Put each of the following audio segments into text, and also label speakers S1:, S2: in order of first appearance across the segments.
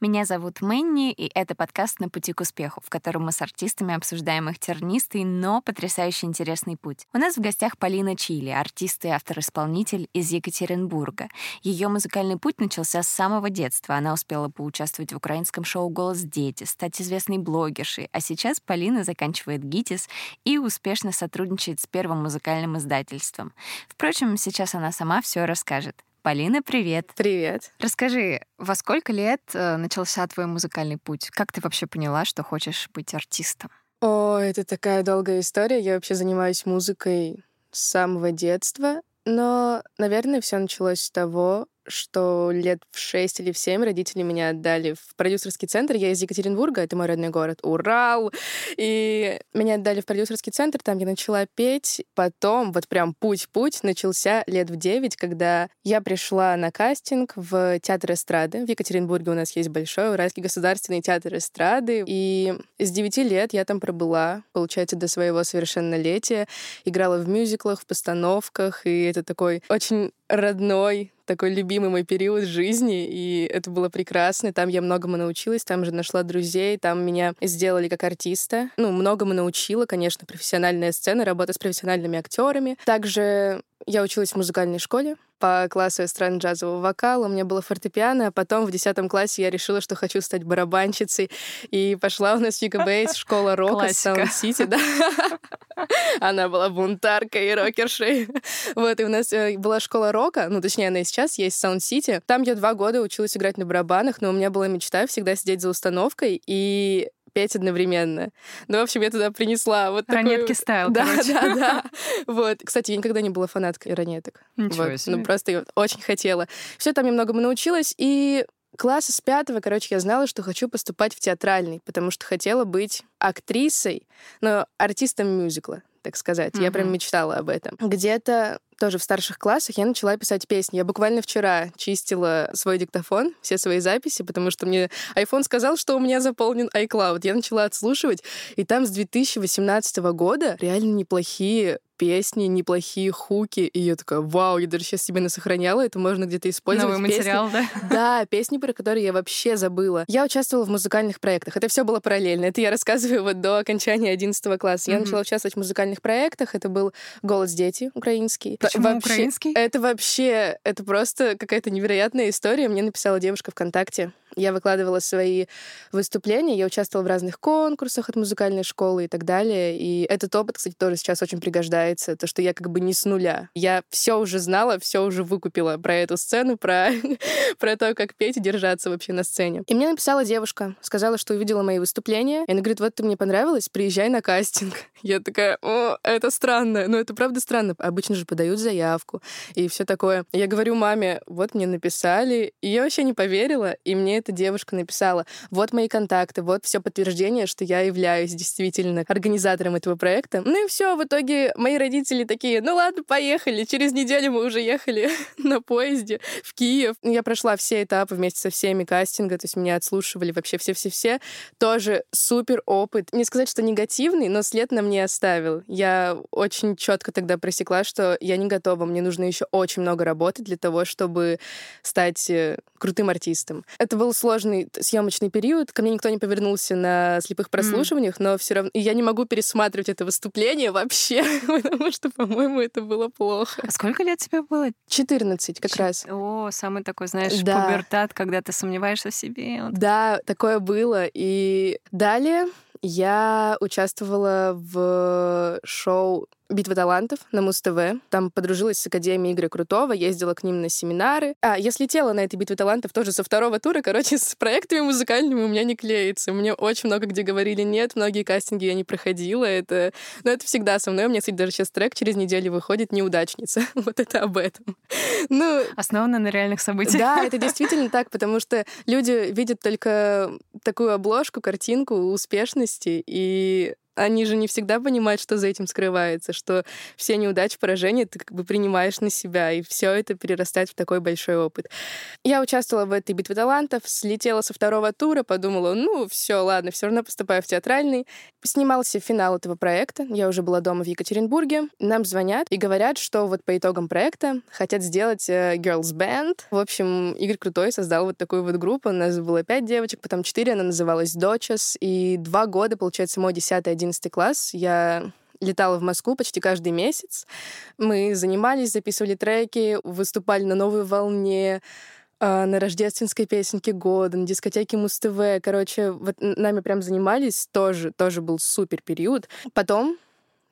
S1: Меня зовут Мэнни, и это подкаст «На пути к успеху», в котором мы с артистами обсуждаем их тернистый, но потрясающе интересный путь. У нас в гостях Полина Чили, артист и автор-исполнитель из Екатеринбурга. Ее музыкальный путь начался с самого детства. Она успела поучаствовать в украинском шоу «Голос дети», стать известной блогершей, а сейчас Полина заканчивает ГИТИС и успешно сотрудничает с первым музыкальным издательством. Впрочем, сейчас она сама все расскажет. Полина, привет.
S2: Привет.
S1: Расскажи, во сколько лет э, начался твой музыкальный путь? Как ты вообще поняла, что хочешь быть артистом?
S2: О, это такая долгая история. Я вообще занимаюсь музыкой с самого детства. Но, наверное, все началось с того, что лет в 6 или в 7 родители меня отдали в продюсерский центр. Я из Екатеринбурга, это мой родной город, Урал. И меня отдали в продюсерский центр, там я начала петь. Потом вот прям путь-путь начался лет в 9, когда я пришла на кастинг в театр эстрады. В Екатеринбурге у нас есть большой Уральский государственный театр эстрады. И с 9 лет я там пробыла, получается, до своего совершеннолетия. Играла в мюзиклах, в постановках, и это такой очень родной, такой любимый мой период жизни, и это было прекрасно. Там я многому научилась, там же нашла друзей, там меня сделали как артиста. Ну, многому научила, конечно, профессиональная сцена, работа с профессиональными актерами. Также я училась в музыкальной школе по классу эстрадно-джазового вокала. У меня было фортепиано, а потом в 10 классе я решила, что хочу стать барабанщицей. И пошла у нас в Бейс, школа рока Sound City. Да. Она была бунтаркой и рокершей. Вот, и у нас э, была школа рока, ну, точнее, она и сейчас есть, Sound City. Там я два года училась играть на барабанах, но у меня была мечта всегда сидеть за установкой и петь одновременно. Ну, в общем, я туда принесла вот
S1: Ранетки такую... style,
S2: Да,
S1: короче.
S2: да, да. Вот. Кстати, я никогда не была фанаткой ранеток.
S1: Ничего
S2: вот.
S1: себе.
S2: Ну, просто я очень хотела. Все там я многому научилась, и класса с пятого, короче, я знала, что хочу поступать в театральный, потому что хотела быть актрисой, но артистом мюзикла, так сказать. Mm-hmm. Я прям мечтала об этом. Где-то тоже в старших классах я начала писать песни. Я буквально вчера чистила свой диктофон, все свои записи, потому что мне iPhone сказал, что у меня заполнен iCloud. Я начала отслушивать, и там с 2018 года реально неплохие песни, неплохие хуки, и я такая, вау, я даже сейчас себе насохраняла, это можно где-то использовать.
S1: Новый песни. материал, да?
S2: Да, песни, про которые я вообще забыла. Я участвовала в музыкальных проектах, это все было параллельно, это я рассказываю вот до окончания 11 класса. Я mm-hmm. начала участвовать в музыкальных проектах, это был «Голос дети» украинский.
S1: Почему
S2: вообще,
S1: украинский?
S2: Это вообще, это просто какая-то невероятная история. Мне написала девушка ВКонтакте, я выкладывала свои выступления, я участвовала в разных конкурсах от музыкальной школы и так далее. И этот опыт, кстати, тоже сейчас очень пригождается. То, что я как бы не с нуля. Я все уже знала, все уже выкупила про эту сцену, про, про то, как петь и держаться вообще на сцене. И мне написала девушка, сказала, что увидела мои выступления. И она говорит, вот ты мне понравилась, приезжай на кастинг. Я такая, о, это странно. Ну, это правда странно. Обычно же подают заявку и все такое. Я говорю маме, вот мне написали. И я вообще не поверила. И мне эта девушка написала, вот мои контакты, вот все подтверждение, что я являюсь действительно организатором этого проекта. Ну и все, в итоге мои родители такие, ну ладно, поехали. Через неделю мы уже ехали на поезде в Киев. Я прошла все этапы вместе со всеми кастинга, то есть меня отслушивали вообще все-все-все. Тоже супер опыт. Не сказать, что негативный, но след на мне оставил. Я очень четко тогда просекла, что я не готова, мне нужно еще очень много работать для того, чтобы стать э, крутым артистом. Это был сложный съемочный период. Ко мне никто не повернулся на слепых прослушиваниях, mm. но все равно и я не могу пересматривать это выступление вообще, потому что, по-моему, это было плохо.
S1: А сколько лет тебе было?
S2: 14 как Ч... раз.
S1: О, самый такой, знаешь, да. пубертат, когда ты сомневаешься в себе.
S2: Вот. Да, такое было. И далее я участвовала в шоу «Битва талантов» на Муз-ТВ. Там подружилась с Академией Игоря Крутого, ездила к ним на семинары. А, я слетела на этой «Битве талантов» тоже со второго тура. Короче, с проектами музыкальными у меня не клеится. Мне очень много где говорили нет, многие кастинги я не проходила. Это... Но это всегда со мной. У меня, кстати, даже сейчас трек через неделю выходит «Неудачница». вот это об этом.
S1: ну, Основано на реальных событиях.
S2: Да, это действительно так, потому что люди видят только такую обложку, картинку успешности, и они же не всегда понимают, что за этим скрывается, что все неудачи, поражения ты как бы принимаешь на себя, и все это перерастает в такой большой опыт. Я участвовала в этой битве талантов, слетела со второго тура, подумала, ну, все, ладно, все равно поступаю в театральный. Снимался финал этого проекта, я уже была дома в Екатеринбурге. Нам звонят и говорят, что вот по итогам проекта хотят сделать э, Girls Band. В общем, Игорь Крутой создал вот такую вот группу. У нас было пять девочек, потом четыре, она называлась Дочес. И два года, получается, мой 10-11 класс, я летала в Москву почти каждый месяц. Мы занимались, записывали треки, выступали на новой волне, а, на рождественской песенке года, на дискотеке Муз-ТВ. Короче, вот нами прям занимались, тоже, тоже был супер период. Потом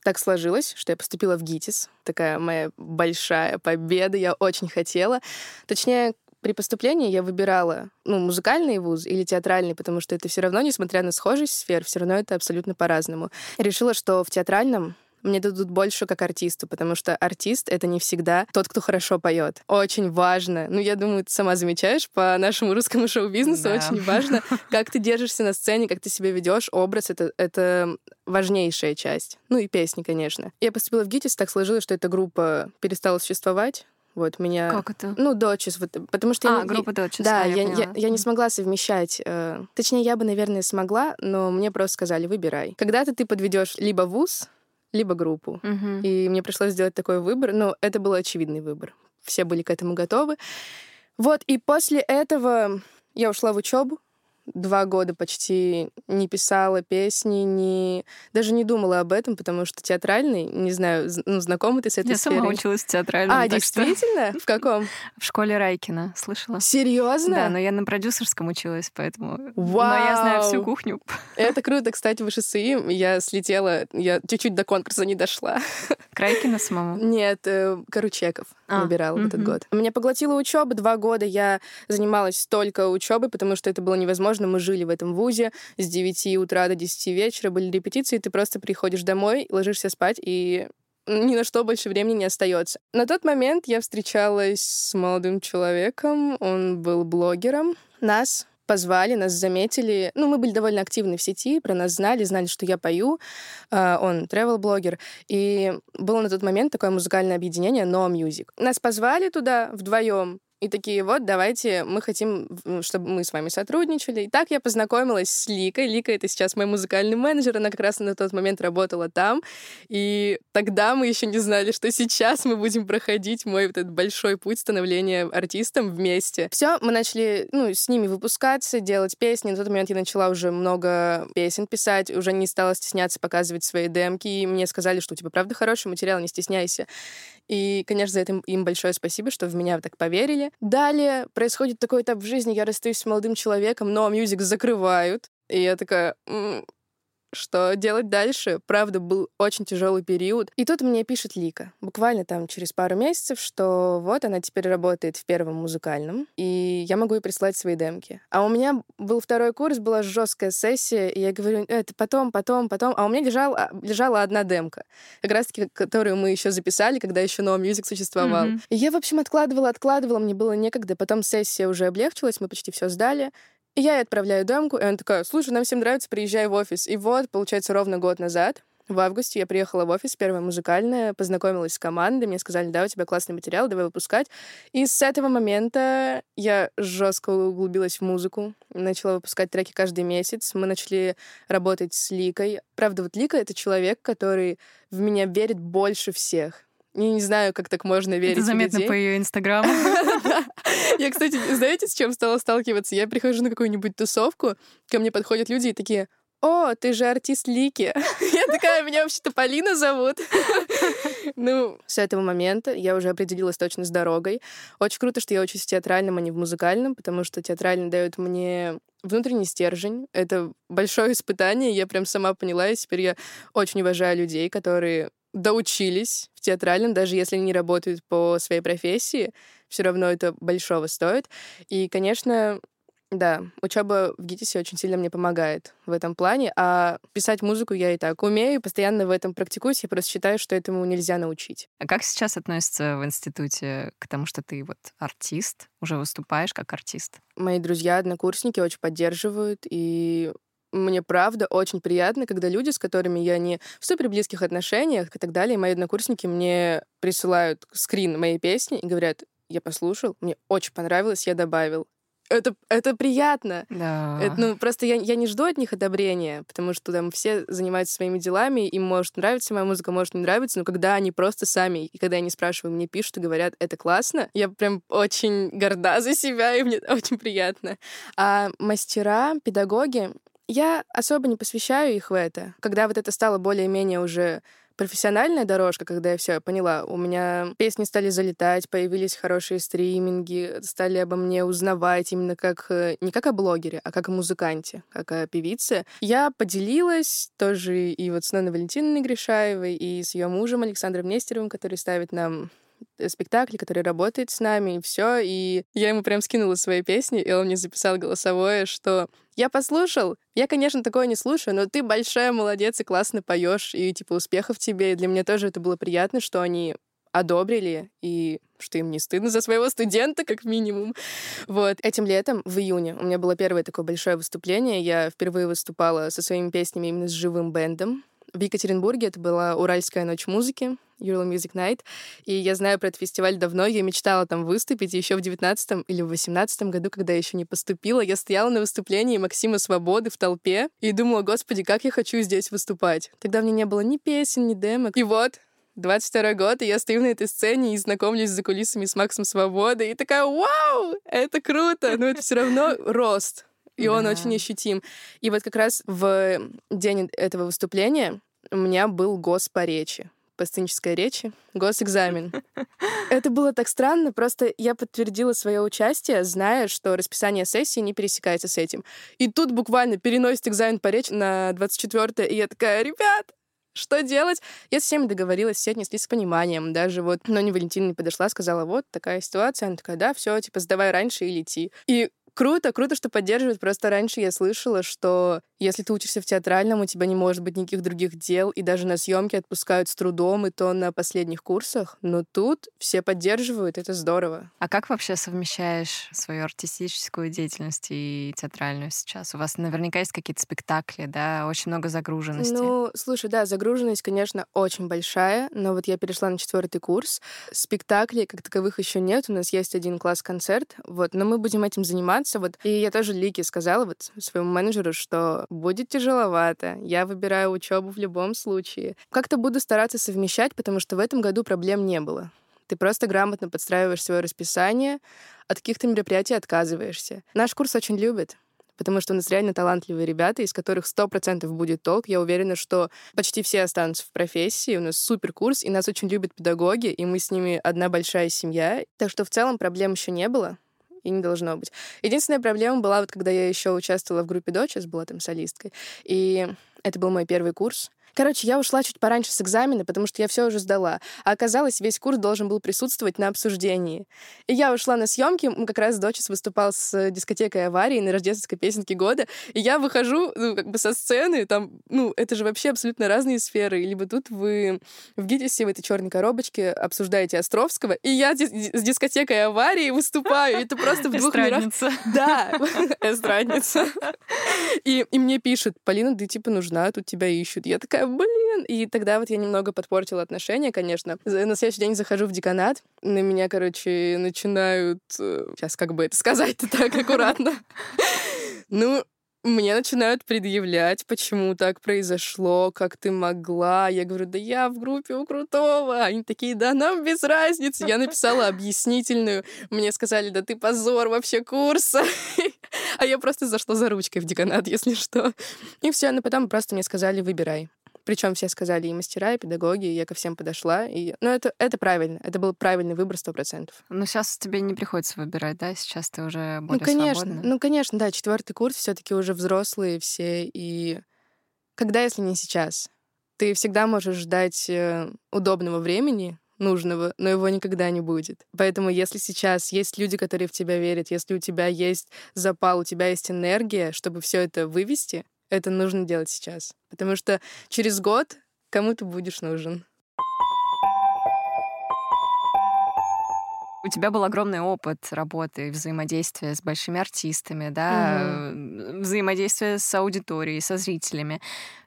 S2: так сложилось, что я поступила в ГИТИС. Такая моя большая победа, я очень хотела. Точнее, при поступлении я выбирала, ну, музыкальный вуз или театральный, потому что это все равно, несмотря на схожесть сфер, все равно это абсолютно по-разному. Решила, что в театральном мне дадут больше как артисту, потому что артист — это не всегда тот, кто хорошо поет. Очень важно. Ну, я думаю, ты сама замечаешь, по нашему русскому шоу-бизнесу да. очень важно, как ты держишься на сцене, как ты себя ведешь. Образ это, — это важнейшая часть. Ну и песни, конечно. Я поступила в ГИТИС, так сложилось, что эта группа перестала существовать. Вот меня...
S1: Как это?
S2: Ну, дочес, вот, потому что...
S1: А,
S2: я,
S1: группа дочес.
S2: Да,
S1: а,
S2: я, я, я, я не смогла совмещать. Э, точнее, я бы, наверное, смогла, но мне просто сказали, выбирай. Когда-то ты подведешь либо вуз, либо группу.
S1: Угу.
S2: И мне пришлось сделать такой выбор, но это был очевидный выбор. Все были к этому готовы. Вот, и после этого я ушла в учебу, два года почти не писала песни, не... даже не думала об этом, потому что театральный, не знаю, ну, знакома ты с этой
S1: Я
S2: сферой?
S1: сама училась в театральном.
S2: А, действительно?
S1: Что...
S2: В каком?
S1: В школе Райкина, слышала?
S2: Серьезно?
S1: Да, но я на продюсерском училась, поэтому...
S2: Вау!
S1: Но я знаю всю кухню.
S2: Это круто. Кстати, в ШСИ я слетела, я чуть-чуть до конкурса не дошла.
S1: К Райкина самому?
S2: Нет, э, Каручеков а, набирала в этот год. Меня поглотила учеба. Два года я занималась только учебой, потому что это было невозможно. Мы жили в этом вузе с 9 утра до 10 вечера, были репетиции, ты просто приходишь домой, ложишься спать, и ни на что больше времени не остается. На тот момент я встречалась с молодым человеком, он был блогером. Нас позвали, нас заметили. Ну, мы были довольно активны в сети, про нас знали, знали, что я пою. А, он travel-блогер. И было на тот момент такое музыкальное объединение No Music. Нас позвали туда вдвоем. И такие, вот, давайте, мы хотим, чтобы мы с вами сотрудничали. И так я познакомилась с Ликой. Лика — это сейчас мой музыкальный менеджер. Она как раз на тот момент работала там. И тогда мы еще не знали, что сейчас мы будем проходить мой вот этот большой путь становления артистом вместе. Все, мы начали, ну, с ними выпускаться, делать песни. На тот момент я начала уже много песен писать, уже не стала стесняться показывать свои демки. И мне сказали, что у тебя правда хороший материал, не стесняйся. И, конечно, за это им большое спасибо, что в меня так поверили. Далее происходит такой этап в жизни, я расстаюсь с молодым человеком, но Music закрывают. И я такая, что делать дальше. Правда, был очень тяжелый период. И тут мне пишет Лика, буквально там через пару месяцев, что вот она теперь работает в первом музыкальном, и я могу ей прислать свои демки. А у меня был второй курс, была жесткая сессия, и я говорю, это потом, потом, потом. А у меня лежала, лежала одна демка, как раз-таки, которую мы еще записали, когда еще No Music существовал. Mm-hmm. И я, в общем, откладывала, откладывала, мне было некогда. Потом сессия уже облегчилась, мы почти все сдали. И я ей отправляю демку, и она такая, слушай, нам всем нравится, приезжай в офис. И вот, получается, ровно год назад, в августе я приехала в офис, первая музыкальная, познакомилась с командой, мне сказали, да, у тебя классный материал, давай выпускать. И с этого момента я жестко углубилась в музыку, начала выпускать треки каждый месяц. Мы начали работать с Ликой. Правда, вот Лика — это человек, который в меня верит больше всех. Я не знаю, как так можно верить
S1: Это заметно
S2: людей.
S1: по ее инстаграму.
S2: Я, кстати, знаете, с чем стала сталкиваться? Я прихожу на какую-нибудь тусовку, ко мне подходят люди и такие, о, ты же артист Лики. Я такая, меня вообще-то Полина зовут. Ну, с этого момента я уже определилась точно с дорогой. Очень круто, что я учусь в театральном, а не в музыкальном, потому что театральный дает мне внутренний стержень. Это большое испытание, я прям сама поняла, и теперь я очень уважаю людей, которые доучились в театральном, даже если не работают по своей профессии, все равно это большого стоит. И, конечно, да, учеба в ГИТИСе очень сильно мне помогает в этом плане, а писать музыку я и так умею, постоянно в этом практикуюсь, я просто считаю, что этому нельзя научить.
S1: А как сейчас относятся в институте к тому, что ты вот артист, уже выступаешь как артист?
S2: Мои друзья, однокурсники очень поддерживают, и мне правда очень приятно, когда люди, с которыми я не в супер близких отношениях и так далее, мои однокурсники мне присылают скрин моей песни и говорят, я послушал, мне очень понравилось, я добавил это, это приятно.
S1: Да.
S2: Это, ну, просто я, я не жду от них одобрения, потому что там все занимаются своими делами, им может нравиться моя музыка, может не нравиться, но когда они просто сами, и когда я не спрашиваю, мне пишут и говорят, это классно, я прям очень горда за себя, и мне очень приятно. А мастера, педагоги, я особо не посвящаю их в это. Когда вот это стало более-менее уже профессиональная дорожка, когда я все поняла, у меня песни стали залетать, появились хорошие стриминги, стали обо мне узнавать именно как э, не как о блогере, а как о музыканте, как о певице. Я поделилась тоже и вот с Ноной Валентиной Гришаевой, и с ее мужем Александром Нестеровым, который ставит нам Э, спектакле, который работает с нами, и все. И я ему прям скинула свои песни, и он мне записал голосовое, что я послушал, я, конечно, такое не слушаю, но ты большая молодец и классно поешь, и типа успехов тебе. И для меня тоже это было приятно, что они одобрили, и что им не стыдно за своего студента, как минимум. Вот. Этим летом, в июне, у меня было первое такое большое выступление. Я впервые выступала со своими песнями именно с живым бендом. В Екатеринбурге это была Уральская ночь музыки, Ural Music Night. И я знаю про этот фестиваль давно, я мечтала там выступить. Еще в 19 или в 18 году, когда я еще не поступила, я стояла на выступлении Максима Свободы в толпе и думала, господи, как я хочу здесь выступать. Тогда у меня не было ни песен, ни демок. И вот, 22 год, и я стою на этой сцене и знакомлюсь за кулисами с Максом Свободой, и такая, вау, это круто, но это все равно рост, и да. он очень ощутим. И вот как раз в день этого выступления у меня был гос по речи по сценической речи, госэкзамен. Это было так странно, просто я подтвердила свое участие, зная, что расписание сессии не пересекается с этим. И тут буквально переносит экзамен по речи на 24 и я такая, ребят, что делать? Я с всеми договорилась, все отнеслись с пониманием. Даже вот Ноня Валентиновна подошла, сказала, вот такая ситуация. Она такая, да, все, типа, сдавай раньше и лети. И круто, круто, что поддерживают. Просто раньше я слышала, что если ты учишься в театральном, у тебя не может быть никаких других дел, и даже на съемки отпускают с трудом, и то на последних курсах. Но тут все поддерживают, это здорово.
S1: А как вообще совмещаешь свою артистическую деятельность и театральную сейчас? У вас наверняка есть какие-то спектакли, да, очень много загруженности.
S2: Ну, слушай, да, загруженность, конечно, очень большая, но вот я перешла на четвертый курс. Спектаклей как таковых еще нет, у нас есть один класс-концерт, вот, но мы будем этим заниматься, вот. И я тоже Лике сказала вот своему менеджеру, что будет тяжеловато. Я выбираю учебу в любом случае. Как-то буду стараться совмещать, потому что в этом году проблем не было. Ты просто грамотно подстраиваешь свое расписание, от каких-то мероприятий отказываешься. Наш курс очень любят, потому что у нас реально талантливые ребята, из которых сто процентов будет толк. Я уверена, что почти все останутся в профессии. У нас супер курс, и нас очень любят педагоги, и мы с ними одна большая семья. Так что в целом проблем еще не было и не должно быть. Единственная проблема была, вот когда я еще участвовала в группе Дочес, была там солисткой, и это был мой первый курс, Короче, я ушла чуть пораньше с экзамена, потому что я все уже сдала. А оказалось, весь курс должен был присутствовать на обсуждении. И я ушла на съемки, как раз Дочес выступал с дискотекой аварии на рождественской песенке года, и я выхожу, ну, как бы со сцены, там, ну, это же вообще абсолютно разные сферы. Либо тут вы в ГИТИСе в этой черной коробочке обсуждаете Островского, и я с дискотекой аварии выступаю. Это просто в двух мирах. Да, эстрадница. И, и мне пишут, Полина, ты типа нужна, тут тебя ищут. Я такая, блин. И тогда вот я немного подпортила отношения, конечно. На следующий день захожу в деканат, на меня, короче, начинают... Сейчас э, как бы это сказать-то так аккуратно. Ну, мне начинают предъявлять, почему так произошло, как ты могла. Я говорю, да я в группе у Крутого. Они такие, да нам без разницы. Я написала объяснительную. Мне сказали, да ты позор вообще курса. А я просто зашла за ручкой в деканат, если что. И все, но потом просто мне сказали, выбирай. Причем все сказали и мастера, и педагоги, и я ко всем подошла. И... Ну, это, это правильно. Это был правильный выбор сто процентов.
S1: Но сейчас тебе не приходится выбирать, да? Сейчас ты уже более
S2: Ну, конечно.
S1: Свободна.
S2: Ну, конечно, да. Четвертый курс все таки уже взрослые все. И когда, если не сейчас? Ты всегда можешь ждать э, удобного времени, нужного, но его никогда не будет. Поэтому если сейчас есть люди, которые в тебя верят, если у тебя есть запал, у тебя есть энергия, чтобы все это вывести, это нужно делать сейчас. Потому что через год кому ты будешь нужен.
S1: У тебя был огромный опыт работы взаимодействия с большими артистами, да, угу. взаимодействия с аудиторией, со зрителями.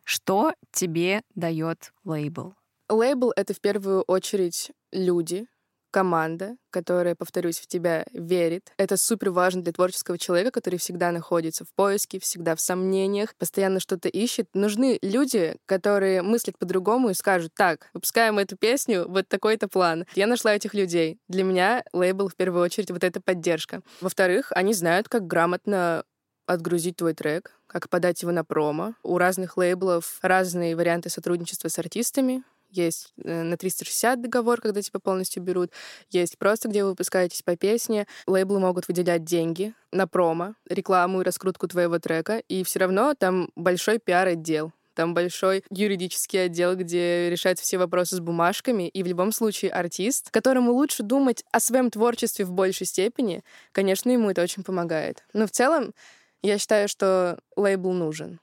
S1: Что тебе дает лейбл?
S2: Лейбл — это в первую очередь люди, команда, которая, повторюсь, в тебя верит. Это супер важно для творческого человека, который всегда находится в поиске, всегда в сомнениях, постоянно что-то ищет. Нужны люди, которые мыслят по-другому и скажут, так, выпускаем эту песню, вот такой-то план. Я нашла этих людей. Для меня лейбл в первую очередь вот эта поддержка. Во-вторых, они знают, как грамотно отгрузить твой трек, как подать его на промо. У разных лейблов разные варианты сотрудничества с артистами. Есть э, на 360 договор, когда тебя полностью берут. Есть просто, где вы выпускаетесь по песне. Лейблы могут выделять деньги на промо, рекламу и раскрутку твоего трека. И все равно там большой пиар-отдел там большой юридический отдел, где решают все вопросы с бумажками, и в любом случае артист, которому лучше думать о своем творчестве в большей степени, конечно, ему это очень помогает. Но в целом я считаю, что лейбл нужен.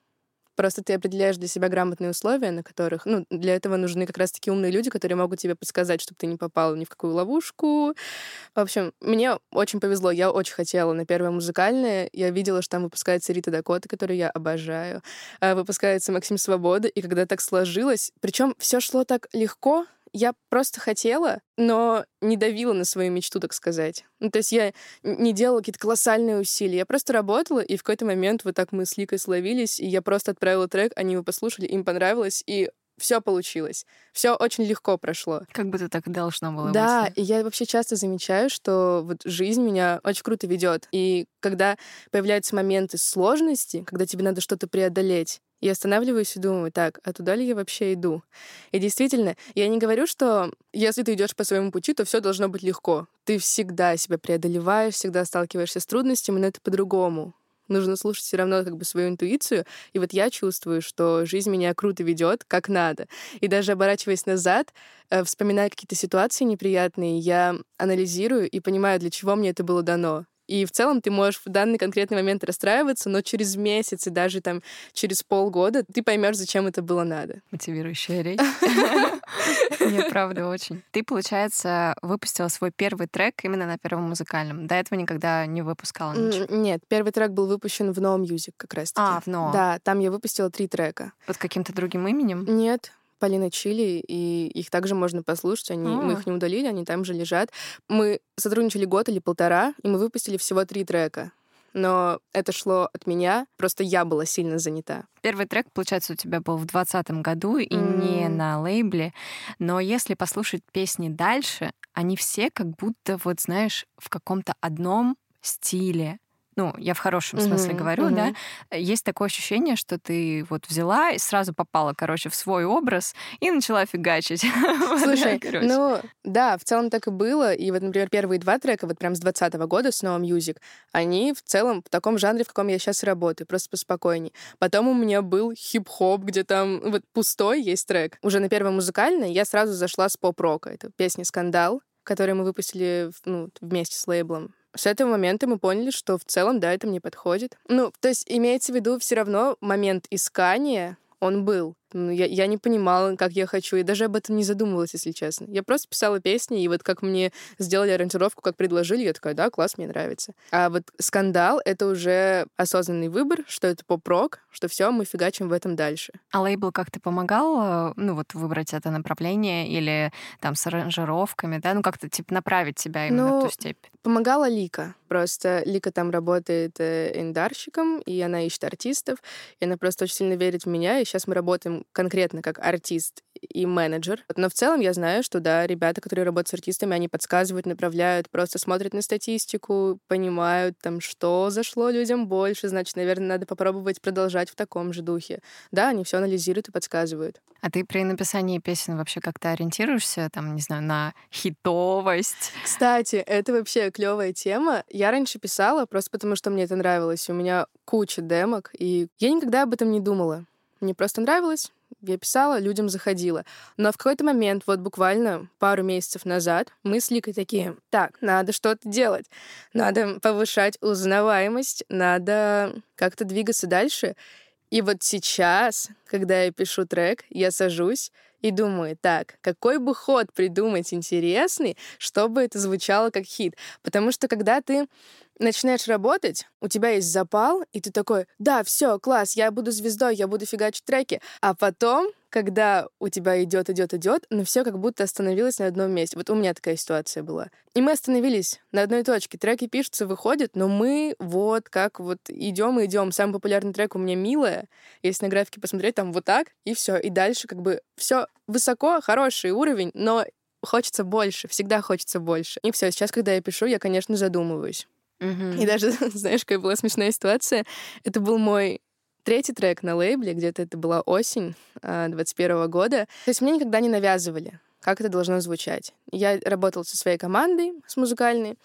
S2: Просто ты определяешь для себя грамотные условия, на которых, ну, для этого нужны как раз-таки умные люди, которые могут тебе подсказать, чтобы ты не попал ни в какую ловушку. В общем, мне очень повезло, я очень хотела на первое музыкальное. Я видела, что там выпускается Рита Дакота, которую я обожаю. А, выпускается Максим Свобода, и когда так сложилось, причем все шло так легко, я просто хотела, но не давила на свою мечту, так сказать. Ну, то есть я не делала какие-то колоссальные усилия. Я просто работала, и в какой-то момент вот так мы с Ликой словились, и я просто отправила трек, они его послушали, им понравилось, и все получилось. Все очень легко прошло.
S1: Как будто так должно было
S2: да, быть. Да, и я вообще часто замечаю, что вот жизнь меня очень круто ведет. И когда появляются моменты сложности, когда тебе надо что-то преодолеть, я останавливаюсь и думаю, так, а туда ли я вообще иду? И действительно, я не говорю, что если ты идешь по своему пути, то все должно быть легко. Ты всегда себя преодолеваешь, всегда сталкиваешься с трудностями, но это по-другому. Нужно слушать все равно как бы свою интуицию. И вот я чувствую, что жизнь меня круто ведет, как надо. И даже оборачиваясь назад, э, вспоминая какие-то ситуации неприятные, я анализирую и понимаю, для чего мне это было дано. И в целом ты можешь в данный конкретный момент расстраиваться, но через месяц и даже там через полгода ты поймешь, зачем это было надо.
S1: Мотивирующая речь. Мне правда очень. Ты, получается, выпустила свой первый трек именно на первом музыкальном. До этого никогда не выпускала ничего?
S2: Нет, первый трек был выпущен в No Music как раз таки.
S1: А, в No.
S2: Да, там я выпустила три трека.
S1: Под каким-то другим именем?
S2: Нет, Полина Чили, и их также можно послушать. Они, мы их не удалили, они там же лежат. Мы сотрудничали год или полтора, и мы выпустили всего три трека. Но это шло от меня, просто я была сильно занята.
S1: Первый трек, получается, у тебя был в двадцатом году и mm. не на лейбле. Но если послушать песни дальше, они все как будто, вот знаешь, в каком-то одном стиле ну, я в хорошем смысле uh-huh, говорю, uh-huh. да, есть такое ощущение, что ты вот взяла и сразу попала, короче, в свой образ и начала фигачить.
S2: Слушай, ну, да, в целом так и было. И вот, например, первые два трека, вот прям с 20 года, Snow Music, они в целом в таком жанре, в каком я сейчас работаю, просто поспокойней. Потом у меня был хип-хоп, где там вот пустой есть трек. Уже на первом музыкальной я сразу зашла с поп-рока. Это песня «Скандал», которую мы выпустили ну, вместе с лейблом с этого момента мы поняли, что в целом, да, это мне подходит. Ну, то есть имеется в виду все равно момент искания, он был. Ну, я, я не понимала, как я хочу, и даже об этом не задумывалась, если честно. Я просто писала песни, и вот как мне сделали аранжировку, как предложили, я такая, да, класс, мне нравится. А вот скандал — это уже осознанный выбор, что это поп-рок, что все, мы фигачим в этом дальше.
S1: А лейбл как-то помогал, э, ну вот выбрать это направление или там с аранжировками, да, ну как-то типа направить тебя именно ну, в ту степь?
S2: Помогала Лика. Просто Лика там работает э, индарщиком, и она ищет артистов, и она просто очень сильно верит в меня, и сейчас мы работаем конкретно как артист и менеджер. Но в целом я знаю, что да, ребята, которые работают с артистами, они подсказывают, направляют, просто смотрят на статистику, понимают там, что зашло людям больше, значит, наверное, надо попробовать продолжать в таком же духе. Да, они все анализируют и подсказывают.
S1: А ты при написании песен вообще как-то ориентируешься, там, не знаю, на хитовость?
S2: Кстати, это вообще клевая тема. Я раньше писала просто потому, что мне это нравилось. У меня куча демок, и я никогда об этом не думала. Мне просто нравилось, я писала, людям заходила. Но в какой-то момент, вот буквально пару месяцев назад, мы с Ликой такие, так, надо что-то делать, надо повышать узнаваемость, надо как-то двигаться дальше. И вот сейчас, когда я пишу трек, я сажусь и думаю, так, какой бы ход придумать интересный, чтобы это звучало как хит. Потому что когда ты начинаешь работать, у тебя есть запал, и ты такой, да, все, класс, я буду звездой, я буду фигачить треки. А потом, когда у тебя идет, идет, идет, но все как будто остановилось на одном месте. Вот у меня такая ситуация была. И мы остановились на одной точке. Треки пишутся, выходят, но мы вот как вот идем и идем. Самый популярный трек у меня милая. Если на графике посмотреть, там вот так, и все. И дальше как бы все высоко, хороший уровень, но хочется больше, всегда хочется больше. И все, сейчас, когда я пишу, я, конечно, задумываюсь.
S1: Мгм.
S2: И даже, знаешь, какая была смешная ситуация. Это был мой третий трек на лейбле, где-то это была осень а, 21 года. То есть мне никогда не навязывали, как это должно звучать. Я работала со своей командой, с музыкальной,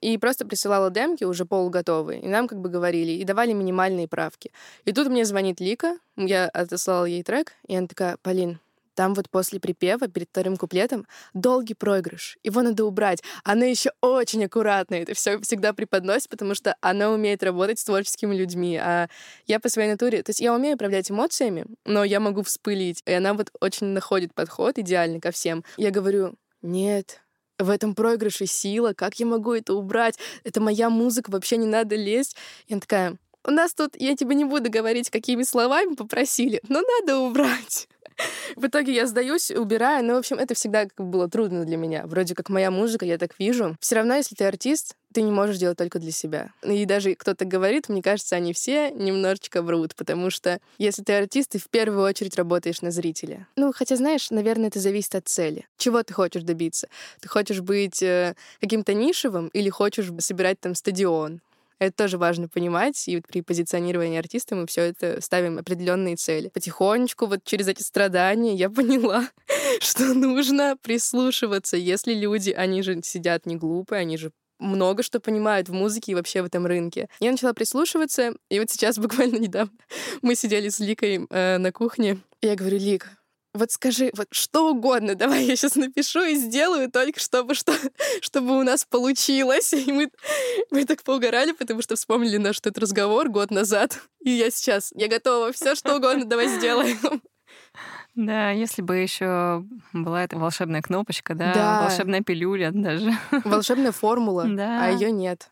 S2: и просто присылала демки уже полуготовые. И нам как бы говорили, и давали минимальные правки. И тут мне звонит Лика, я отослала ей трек, и она такая, Полин, там вот после припева, перед вторым куплетом, долгий проигрыш. Его надо убрать. Она еще очень аккуратно это все всегда преподносит, потому что она умеет работать с творческими людьми. А я по своей натуре... То есть я умею управлять эмоциями, но я могу вспылить. И она вот очень находит подход идеальный ко всем. Я говорю, нет, в этом проигрыше сила, как я могу это убрать? Это моя музыка, вообще не надо лезть. И она такая, у нас тут, я тебе не буду говорить, какими словами попросили, но надо убрать. В итоге я сдаюсь, убираю. Ну, в общем, это всегда как бы было трудно для меня. Вроде как моя музыка, я так вижу. Все равно, если ты артист, ты не можешь делать только для себя. И даже кто-то говорит, мне кажется, они все немножечко врут, потому что если ты артист, ты в первую очередь работаешь на зрителя. Ну, хотя, знаешь, наверное, это зависит от цели. Чего ты хочешь добиться? Ты хочешь быть э, каким-то нишевым или хочешь собирать там стадион? Это тоже важно понимать, и вот при позиционировании артиста мы все это ставим определенные цели. Потихонечку вот через эти страдания я поняла, что нужно прислушиваться, если люди, они же сидят не глупые, они же много что понимают в музыке и вообще в этом рынке. Я начала прислушиваться, и вот сейчас буквально недавно мы сидели с Ликой э, на кухне, и я говорю, Лик, вот скажи, вот что угодно, давай я сейчас напишу и сделаю, только чтобы, что, чтобы у нас получилось. И мы, мы так поугорали, потому что вспомнили наш этот разговор год назад. И я сейчас, я готова, все что угодно, давай сделаем.
S1: Да, если бы еще была эта волшебная кнопочка, да,
S2: Да.
S1: волшебная пилюля даже,
S2: Волшебная формула,
S1: Да.
S2: а ее нет.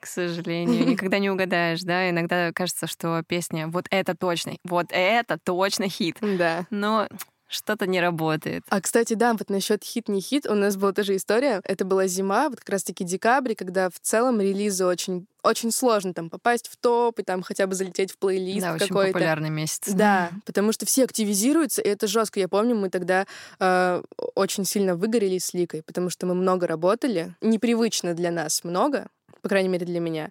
S1: К сожалению, никогда не угадаешь, да, иногда кажется, что песня вот это точно, вот это точно хит,
S2: Да.
S1: но что-то не работает.
S2: А, кстати, да, вот насчет хит не хит, у нас была тоже история. Это была зима, вот как раз-таки декабрь, когда в целом релизы очень, очень сложно там попасть в топ и там хотя бы залететь в плейлист
S1: да, очень
S2: какой-то.
S1: популярный месяц.
S2: Да, потому что все активизируются, и это жестко. Я помню, мы тогда э, очень сильно выгорели с Ликой, потому что мы много работали, непривычно для нас много, по крайней мере для меня.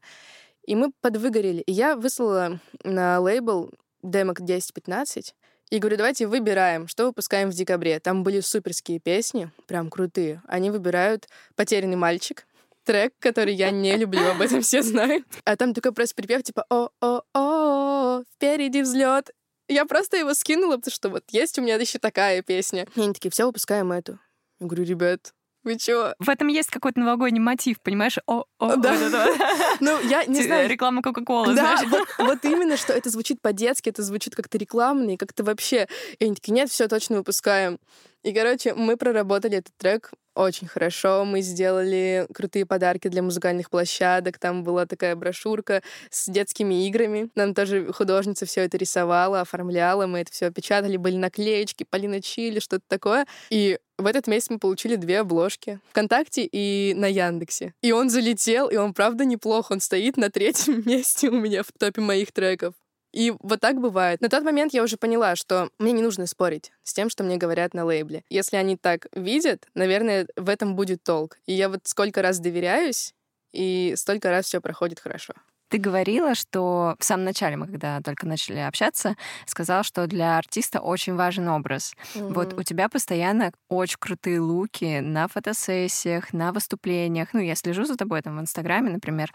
S2: И мы подвыгорели. И я выслала на лейбл демок 10-15, и говорю, давайте выбираем, что выпускаем в декабре. Там были суперские песни, прям крутые. Они выбирают «Потерянный мальчик», трек, который я не люблю, об этом все знают. А там такой просто припев типа «О-о-о, впереди взлет». Я просто его скинула, потому что вот есть у меня еще такая песня. И они такие, все, выпускаем эту. Я говорю, ребят, вы чё?
S1: В этом есть какой-то новогодний мотив, понимаешь? О, о,
S2: Да.
S1: вот это.
S2: Ну, я не знаю,
S1: Реклама Кока-Колы,
S2: Да,
S1: знаешь?
S2: вот, вот именно, что это звучит по-детски, это звучит как-то рекламно, и как-то вообще... И они такие, нет, все точно выпускаем. И, короче, мы проработали этот трек очень хорошо. Мы сделали крутые подарки для музыкальных площадок. Там была такая брошюрка с детскими играми. Нам тоже художница все это рисовала, оформляла. Мы это все печатали. Были наклеечки, Полина Чили, что-то такое. И в этот месяц мы получили две обложки. ВКонтакте и на Яндексе. И он залетел, и он правда неплох. Он стоит на третьем месте у меня в топе моих треков. И вот так бывает. На тот момент я уже поняла, что мне не нужно спорить с тем, что мне говорят на лейбле. Если они так видят, наверное, в этом будет толк. И я вот сколько раз доверяюсь, и столько раз все проходит хорошо.
S1: Ты говорила, что в самом начале, мы когда только начали общаться, сказала, что для артиста очень важен образ. Вот у тебя постоянно очень крутые луки на фотосессиях, на выступлениях. Ну, я слежу за тобой там в Инстаграме, например,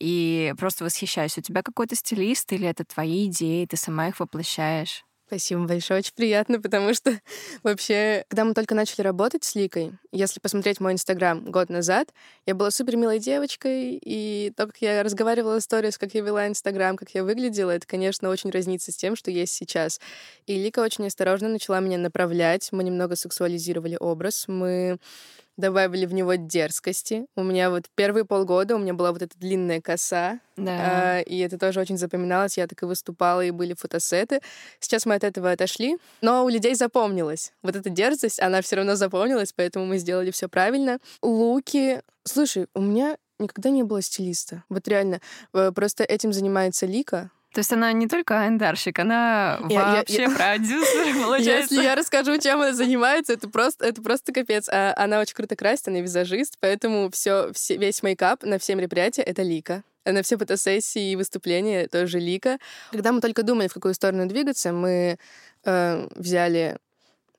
S1: и просто восхищаюсь. У тебя какой-то стилист или это твои идеи, ты сама их воплощаешь?
S2: Спасибо большое, очень приятно, потому что вообще, когда мы только начали работать с Ликой, если посмотреть мой Инстаграм год назад, я была супер милой девочкой, и то, как я разговаривала сторис, как я вела Инстаграм, как я выглядела, это, конечно, очень разнится с тем, что есть сейчас. И Лика очень осторожно начала меня направлять, мы немного сексуализировали образ, мы добавили в него дерзкости. У меня вот первые полгода у меня была вот эта длинная коса,
S1: да.
S2: э, и это тоже очень запоминалось. Я так и выступала, и были фотосеты. Сейчас мы от этого отошли, но у людей запомнилось. Вот эта дерзость, она все равно запомнилась, поэтому мы сделали все правильно. Луки... Слушай, у меня никогда не было стилиста. Вот реально. Э, просто этим занимается Лика.
S1: То есть она не только айндарщик, она я, вообще я, продюсер, получается.
S2: Если я расскажу, чем она занимается, это просто, это просто капец. А она очень круто красит, она визажист, поэтому все, все, весь мейкап на все мероприятия — это Лика. На все фотосессии и выступления тоже Лика. Когда мы только думали, в какую сторону двигаться, мы э, взяли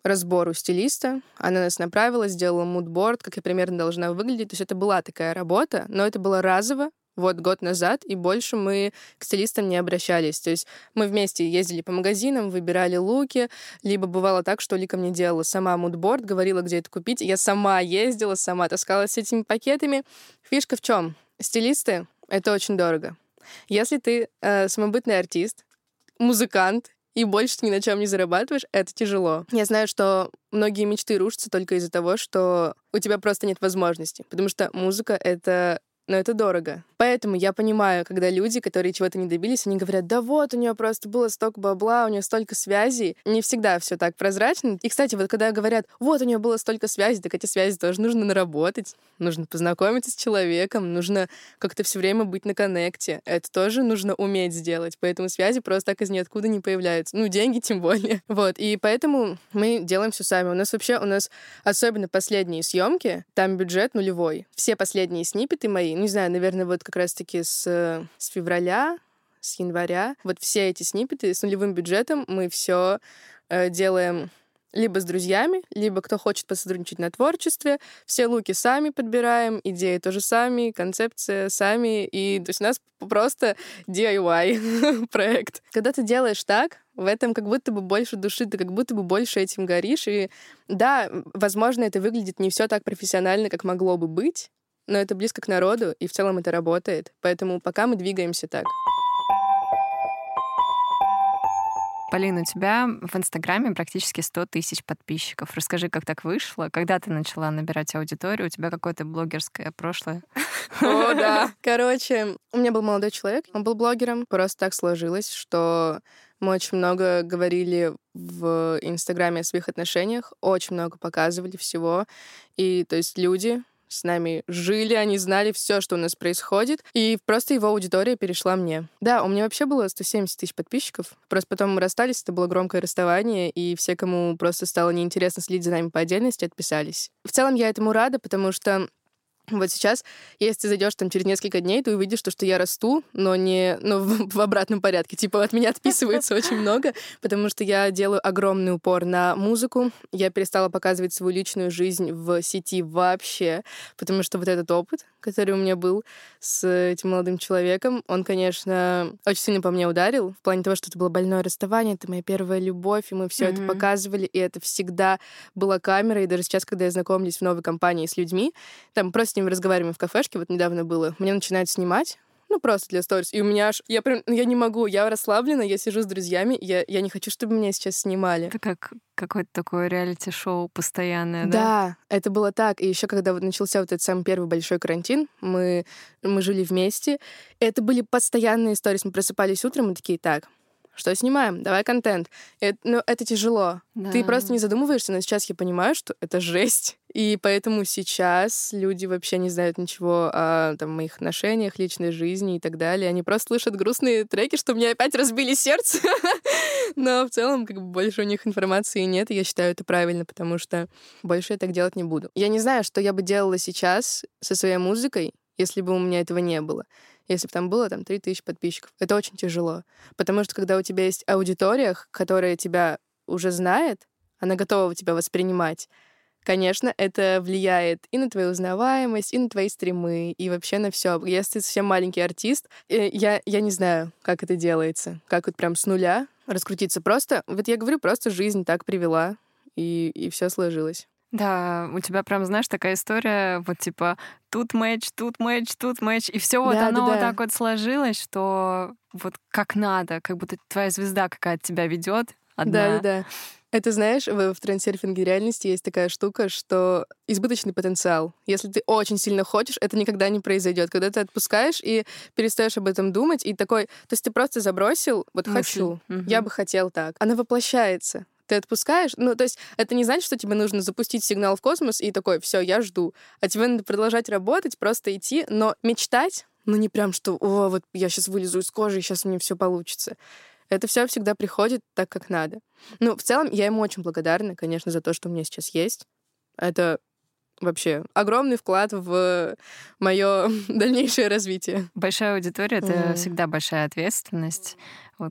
S2: разбор у стилиста. Она нас направила, сделала мудборд, как я примерно должна выглядеть. То есть это была такая работа, но это было разово, вот год назад, и больше мы к стилистам не обращались. То есть мы вместе ездили по магазинам, выбирали луки, либо бывало так, что Лика мне делала сама мудборд, говорила, где это купить. Я сама ездила, сама таскалась с этими пакетами. Фишка в чем? Стилисты — это очень дорого. Если ты э, самобытный артист, музыкант, и больше ты ни на чем не зарабатываешь, это тяжело. Я знаю, что многие мечты рушатся только из-за того, что у тебя просто нет возможности. Потому что музыка — это но это дорого. Поэтому я понимаю, когда люди, которые чего-то не добились, они говорят, да вот, у нее просто было столько бабла, у нее столько связей. Не всегда все так прозрачно. И, кстати, вот когда говорят, вот, у нее было столько связей, так эти связи тоже нужно наработать, нужно познакомиться с человеком, нужно как-то все время быть на коннекте. Это тоже нужно уметь сделать. Поэтому связи просто так из ниоткуда не появляются. Ну, деньги тем более. Вот. И поэтому мы делаем все сами. У нас вообще, у нас особенно последние съемки, там бюджет нулевой. Все последние снипеты мои, не знаю, наверное, вот как раз-таки с, с февраля, с января, вот все эти снипеты с нулевым бюджетом мы все э, делаем либо с друзьями, либо кто хочет посотрудничать на творчестве. Все луки сами подбираем, идеи тоже сами, концепция сами. И то есть у нас просто DIY проект. Когда ты делаешь так, в этом как будто бы больше души, ты как будто бы больше этим горишь. И да, возможно, это выглядит не все так профессионально, как могло бы быть, но это близко к народу, и в целом это работает. Поэтому пока мы двигаемся так.
S1: Полина, у тебя в Инстаграме практически 100 тысяч подписчиков. Расскажи, как так вышло? Когда ты начала набирать аудиторию? У тебя какое-то блогерское прошлое?
S2: О, да. Короче, у меня был молодой человек, он был блогером. Просто так сложилось, что мы очень много говорили в Инстаграме о своих отношениях, очень много показывали всего. И то есть люди, с нами жили, они знали все, что у нас происходит, и просто его аудитория перешла мне. Да, у меня вообще было 170 тысяч подписчиков, просто потом мы расстались, это было громкое расставание, и все, кому просто стало неинтересно следить за нами по отдельности, отписались. В целом я этому рада, потому что вот сейчас, если ты зайдешь там через несколько дней, ты увидишь, то, что я расту, но не но в, в обратном порядке. Типа от меня отписывается очень много, потому что я делаю огромный упор на музыку. Я перестала показывать свою личную жизнь в сети вообще, потому что вот этот опыт, который у меня был с этим молодым человеком, он, конечно, очень сильно по мне ударил, в плане того, что это было больное расставание, это моя первая любовь, и мы все mm-hmm. это показывали, и это всегда была камера, и даже сейчас, когда я знакомлюсь в новой компании с людьми, там просто ними разговариваем в кафешке, вот недавно было, мне начинают снимать, ну, просто для сторис. И у меня аж... Я прям... Я не могу. Я расслаблена, я сижу с друзьями. Я, я не хочу, чтобы меня сейчас снимали.
S1: Это как какое-то такое реалити-шоу постоянное, да?
S2: Да, это было так. И еще когда вот начался вот этот самый первый большой карантин, мы, мы жили вместе. Это были постоянные истории. Мы просыпались утром и такие, так, что снимаем, давай контент. Это, ну, это тяжело. Да. Ты просто не задумываешься, но сейчас я понимаю, что это жесть. И поэтому сейчас люди вообще не знают ничего о там, моих отношениях, личной жизни и так далее. Они просто слышат грустные треки, что мне опять разбили сердце. Но в целом как бы больше у них информации нет, и я считаю это правильно, потому что больше я так делать не буду. Я не знаю, что я бы делала сейчас со своей музыкой, если бы у меня этого не было если бы там было там 3000 подписчиков. Это очень тяжело. Потому что когда у тебя есть аудитория, которая тебя уже знает, она готова тебя воспринимать, конечно, это влияет и на твою узнаваемость, и на твои стримы, и вообще на все. Если ты совсем маленький артист, э, я, я не знаю, как это делается. Как вот прям с нуля раскрутиться. Просто, вот я говорю, просто жизнь так привела, и, и все сложилось.
S1: Да, у тебя прям, знаешь, такая история, вот типа тут матч, тут матч, тут матч, и все вот
S2: Да,
S1: оно
S2: да,
S1: вот
S2: да.
S1: так вот сложилось, что вот как надо, как будто твоя звезда какая-то тебя ведет одна.
S2: Да, да, да. Это знаешь, в, в реальности есть такая штука, что избыточный потенциал. Если ты очень сильно хочешь, это никогда не произойдет. Когда ты отпускаешь и перестаешь об этом думать, и такой, то есть ты просто забросил, вот
S1: Мысль.
S2: хочу,
S1: Мгм.
S2: я бы хотел так. Она воплощается. Ты отпускаешь, ну, то есть это не значит, что тебе нужно запустить сигнал в космос и такой, все, я жду. А тебе надо продолжать работать, просто идти, но мечтать, ну, не прям, что, о, вот я сейчас вылезу из кожи, и сейчас у меня все получится. Это все всегда приходит так, как надо. Ну, в целом, я ему очень благодарна, конечно, за то, что у меня сейчас есть. Это вообще огромный вклад в мое дальнейшее развитие.
S1: Большая аудитория — это всегда большая ответственность.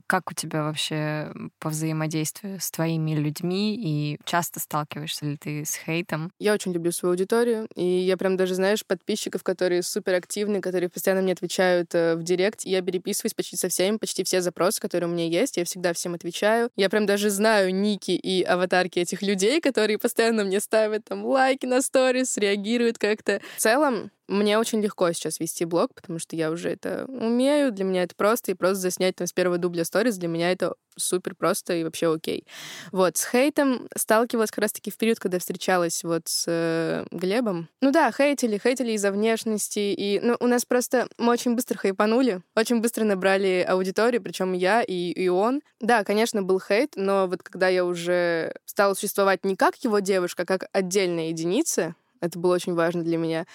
S1: Как у тебя вообще по взаимодействию с твоими людьми и часто сталкиваешься ли ты с хейтом?
S2: Я очень люблю свою аудиторию, и я прям даже, знаешь, подписчиков, которые супер активны, которые постоянно мне отвечают э, в директ, я переписываюсь почти со всеми, почти все запросы, которые у меня есть, я всегда всем отвечаю. Я прям даже знаю ники и аватарки этих людей, которые постоянно мне ставят там лайки на сторис, реагируют как-то. В целом, мне очень легко сейчас вести блог, потому что я уже это умею, для меня это просто, и просто заснять там с первого дубля сторис, для меня это супер просто и вообще окей. Вот, с хейтом сталкивалась как раз-таки в период, когда встречалась вот с э, Глебом. Ну да, хейтили, хейтили из-за внешности, и ну, у нас просто мы очень быстро хайпанули, очень быстро набрали аудиторию, причем я и, и он. Да, конечно, был хейт, но вот когда я уже стала существовать не как его девушка, а как отдельная единица, это было очень важно для меня,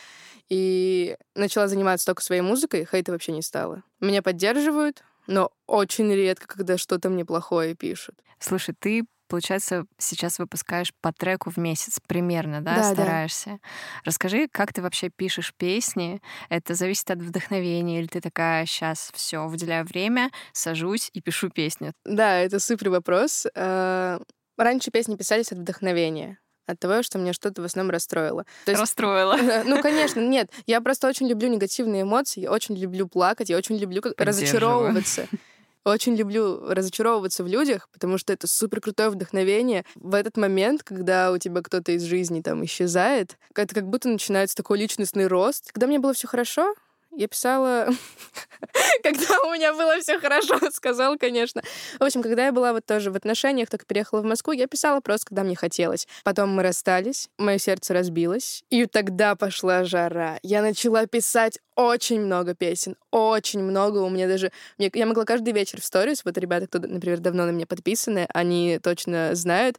S2: и начала заниматься только своей музыкой, хейта вообще не стало. Меня поддерживают, но очень редко, когда что-то мне плохое пишут.
S1: Слушай, ты получается, сейчас выпускаешь по треку в месяц примерно, да,
S2: Да, да.
S1: стараешься. Расскажи, как ты вообще пишешь песни? Это зависит от вдохновения, или ты такая, сейчас все, выделяю время, сажусь и пишу песню?
S2: Да, это супер вопрос. А, Раньше песни писались от вдохновения, от того, что меня что-то в основном расстроило. То есть
S1: Расстроила.
S2: Ну, конечно, нет. Я просто очень люблю негативные эмоции, я очень люблю плакать, я очень люблю разочаровываться. Очень люблю разочаровываться в людях, потому что это супер крутое вдохновение. В этот момент, когда у тебя кто-то из жизни там исчезает, это как будто начинается такой личностный рост. Когда мне было все хорошо, я писала, когда у меня было все хорошо, сказал, конечно. В общем, когда я была вот тоже в отношениях, только переехала в Москву, я писала просто, когда мне хотелось. Потом мы расстались, мое сердце разбилось, и тогда пошла жара. Я начала писать очень много песен, очень много. У меня даже... мне- я могла каждый вечер в сторис, вот ребята, кто, например, давно на меня подписаны, они точно знают,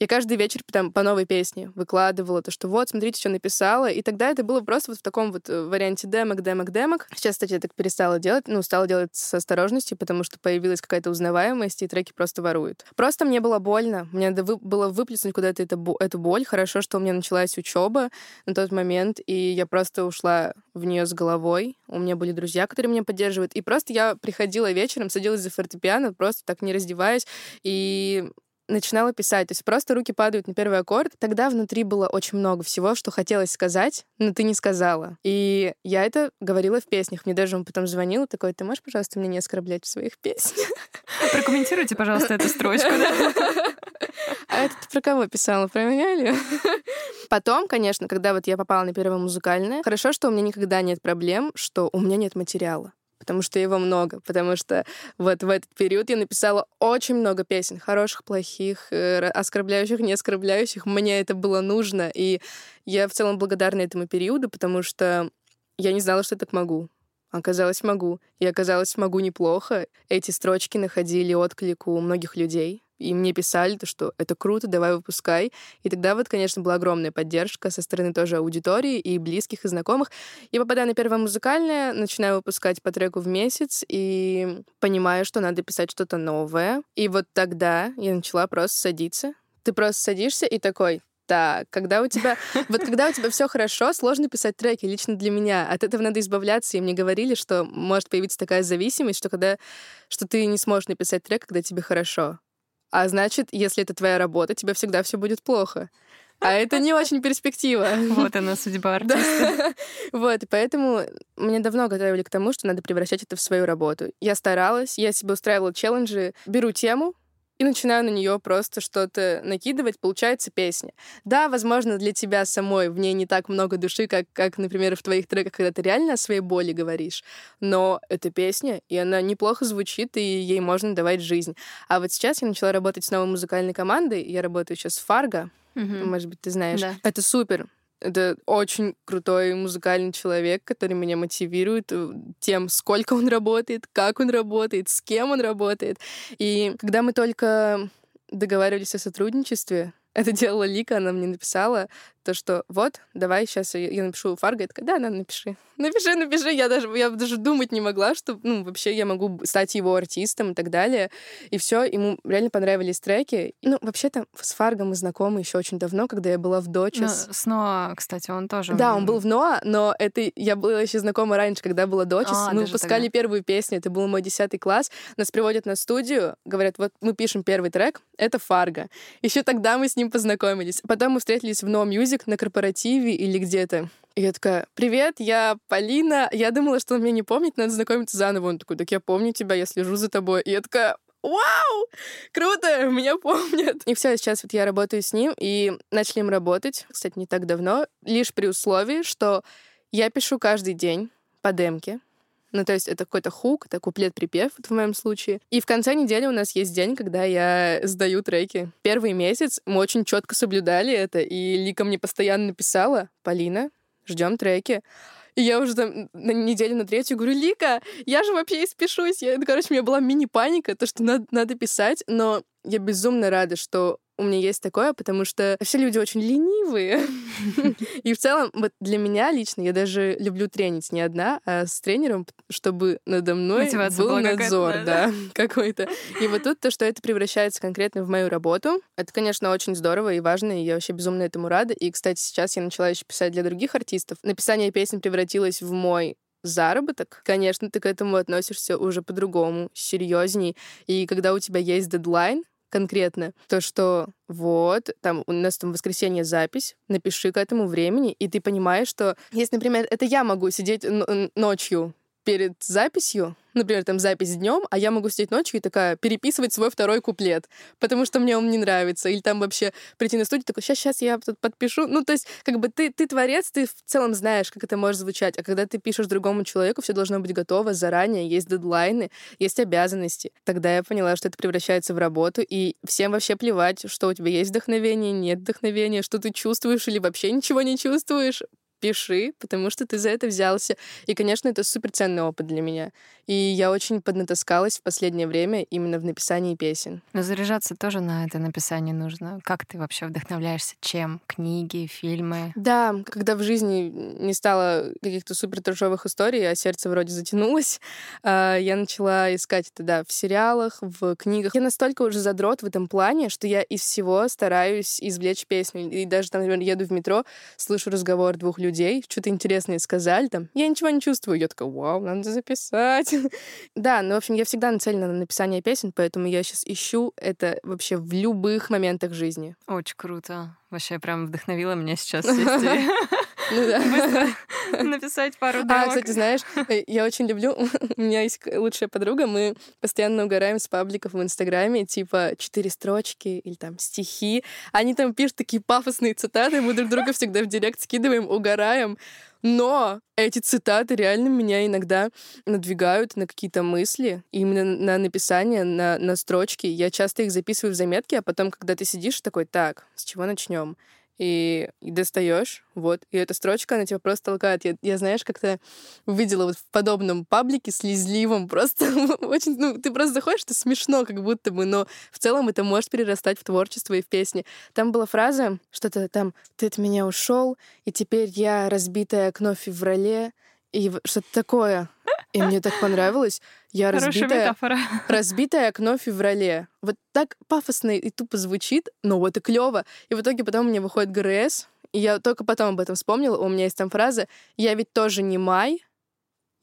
S2: я каждый вечер там по новой песне выкладывала то, что вот, смотрите, что написала. И тогда это было просто вот в таком вот э, варианте демок, демок, демок. Сейчас, кстати, я так перестала делать, ну, стала делать с осторожностью, потому что появилась какая-то узнаваемость, и треки просто воруют. Просто мне было больно, мне надо вы- было выплеснуть куда-то это, эту боль. Хорошо, что у меня началась учеба на тот момент, и я просто ушла в нее с головой. У меня были друзья, которые меня поддерживают. И просто я приходила вечером, садилась за фортепиано, просто так не раздеваясь, и начинала писать. То есть просто руки падают на первый аккорд. Тогда внутри было очень много всего, что хотелось сказать, но ты не сказала. И я это говорила в песнях. Мне даже он потом звонил, такой, ты можешь, пожалуйста, меня не оскорблять в своих песнях?
S1: Прокомментируйте, пожалуйста, эту строчку.
S2: А это ты про кого писала? Про меня или? Потом, конечно, когда вот я попала на первое музыкальное, хорошо, что у меня никогда нет проблем, что у меня нет материала потому что его много, потому что вот в этот период я написала очень много песен, хороших, плохих, э, оскорбляющих, не оскорбляющих. Мне это было нужно, и я в целом благодарна этому периоду, потому что я не знала, что я так могу. Оказалось, могу. И оказалось, могу неплохо. Эти строчки находили отклик у многих людей. И мне писали, то, что это круто, давай выпускай. И тогда вот, конечно, была огромная поддержка со стороны тоже аудитории и близких, и знакомых. Я попадаю на первое музыкальное, начинаю выпускать по треку в месяц и понимаю, что надо писать что-то новое. И вот тогда я начала просто садиться. Ты просто садишься и такой, так, когда у тебя... Вот когда у тебя все хорошо, сложно писать треки, лично для меня. От этого надо избавляться. И мне говорили, что может появиться такая зависимость, что когда... что ты не сможешь написать трек, когда тебе хорошо. А значит, если это твоя работа, тебе всегда все будет плохо. А это не очень перспектива.
S1: Вот она, судьба артиста.
S2: Вот, и поэтому мне давно готовили к тому, что надо превращать это в свою работу. Я старалась, я себе устраивала челленджи, беру тему, и начинаю на нее просто что-то накидывать, получается песня. Да, возможно, для тебя самой в ней не так много души, как, как, например, в твоих треках, когда ты реально о своей боли говоришь, но это песня, и она неплохо звучит, и ей можно давать жизнь. А вот сейчас я начала работать с новой музыкальной командой, я работаю сейчас с Фарго, угу. может быть, ты знаешь. Да. Это супер. Это очень крутой музыкальный человек, который меня мотивирует э, тем, сколько он работает, как он работает, с кем он работает. И когда мы только договаривались о сотрудничестве, это делала Лика, она мне написала то, что вот, давай сейчас я напишу Фарго. Я такая, да, надо, напиши. Напиши, напиши. Я даже, я даже думать не могла, что, ну, вообще я могу стать его артистом и так далее. И все, ему реально понравились треки. Ну, вообще-то с Фарго мы знакомы еще очень давно, когда я была в Дочес.
S1: Ну, с Ноа, кстати, он тоже...
S2: Да, он был в Ноа, но это я была еще знакома раньше, когда была Дочес. А, мы выпускали тогда. первую песню, это был мой десятый класс. Нас приводят на студию, говорят, вот мы пишем первый трек, это Фарго. Еще тогда мы с ним познакомились. Потом мы встретились в No Music на корпоративе или где-то. И я такая, привет, я Полина. Я думала, что он меня не помнит, надо знакомиться заново. Он такой, так я помню тебя, я слежу за тобой. И я такая, вау, круто, меня помнят. И все, сейчас вот я работаю с ним, и начали им работать, кстати, не так давно, лишь при условии, что я пишу каждый день по демке, ну, то есть это какой-то хук, это куплет-припев в моем случае. И в конце недели у нас есть день, когда я сдаю треки. Первый месяц мы очень четко соблюдали это, и Лика мне постоянно написала, Полина, ждем треки. И я уже там на неделю на третью говорю, Лика, я же вообще испишусь. Я, короче, у меня была мини-паника, то, что надо, надо писать, но я безумно рада, что у меня есть такое, потому что все люди очень ленивые. И в целом, вот для меня лично, я даже люблю тренить не одна, а с тренером, чтобы надо мной был надзор, да, какой-то. И вот тут то, что это превращается конкретно в мою работу, это, конечно, очень здорово и важно, и я вообще безумно этому рада. И, кстати, сейчас я начала еще писать для других артистов. Написание песен превратилось в мой заработок, конечно, ты к этому относишься уже по-другому, серьезней. И когда у тебя есть дедлайн, конкретно. То, что вот, там у нас там воскресенье запись, напиши к этому времени, и ты понимаешь, что если, например, это я могу сидеть ночью перед записью, например, там запись днем, а я могу сидеть ночью и такая переписывать свой второй куплет, потому что мне он не нравится. Или там вообще прийти на студию, такой, сейчас, сейчас я тут подпишу. Ну, то есть, как бы ты, ты творец, ты в целом знаешь, как это может звучать. А когда ты пишешь другому человеку, все должно быть готово заранее, есть дедлайны, есть обязанности. Тогда я поняла, что это превращается в работу, и всем вообще плевать, что у тебя есть вдохновение, нет вдохновения, что ты чувствуешь или вообще ничего не чувствуешь пиши, потому что ты за это взялся. И, конечно, это суперценный опыт для меня. И я очень поднатаскалась в последнее время именно в написании песен.
S1: Но заряжаться тоже на это написание нужно. Как ты вообще вдохновляешься? Чем? Книги, фильмы?
S2: Да, когда в жизни не стало каких-то супер трешовых историй, а сердце вроде затянулось, а, я начала искать это, да, в сериалах, в книгах. Я настолько уже задрот в этом плане, что я из всего стараюсь извлечь песню. И даже там, например, еду в метро, слышу разговор двух людей, людей, что-то интересное сказали, там, я ничего не чувствую. Я такая, вау, надо записать. да, ну, в общем, я всегда нацелена на написание песен, поэтому я сейчас ищу это вообще в любых моментах жизни.
S1: Очень круто. Вообще прям вдохновила меня сейчас сесть ну да. написать пару демок.
S2: А, кстати, знаешь, э, я очень люблю... У меня есть лучшая подруга, мы постоянно угораем с пабликов в Инстаграме, типа четыре строчки или там стихи. Они там пишут такие пафосные цитаты, мы друг друга всегда в директ скидываем, угораем. Но эти цитаты реально меня иногда надвигают на какие-то мысли, именно на написание, на, на строчки. Я часто их записываю в заметки, а потом, когда ты сидишь, такой, так, с чего начнем? И, и достаешь, вот, и эта строчка, она тебя просто толкает. Я, я знаешь, как-то увидела вот в подобном паблике слезливом, просто очень, ну, ты просто заходишь, это смешно как будто бы, но в целом это может перерастать в творчество и в песни. Там была фраза, что-то там, ты от меня ушел, и теперь я разбитое окно в феврале, и что-то такое. И мне так понравилось. Я разбитая, разбитое окно в феврале. Вот так пафосно и тупо звучит, но вот и клево. И в итоге потом мне выходит ГРС, и я только потом об этом вспомнила. У меня есть там фраза «Я ведь тоже не май,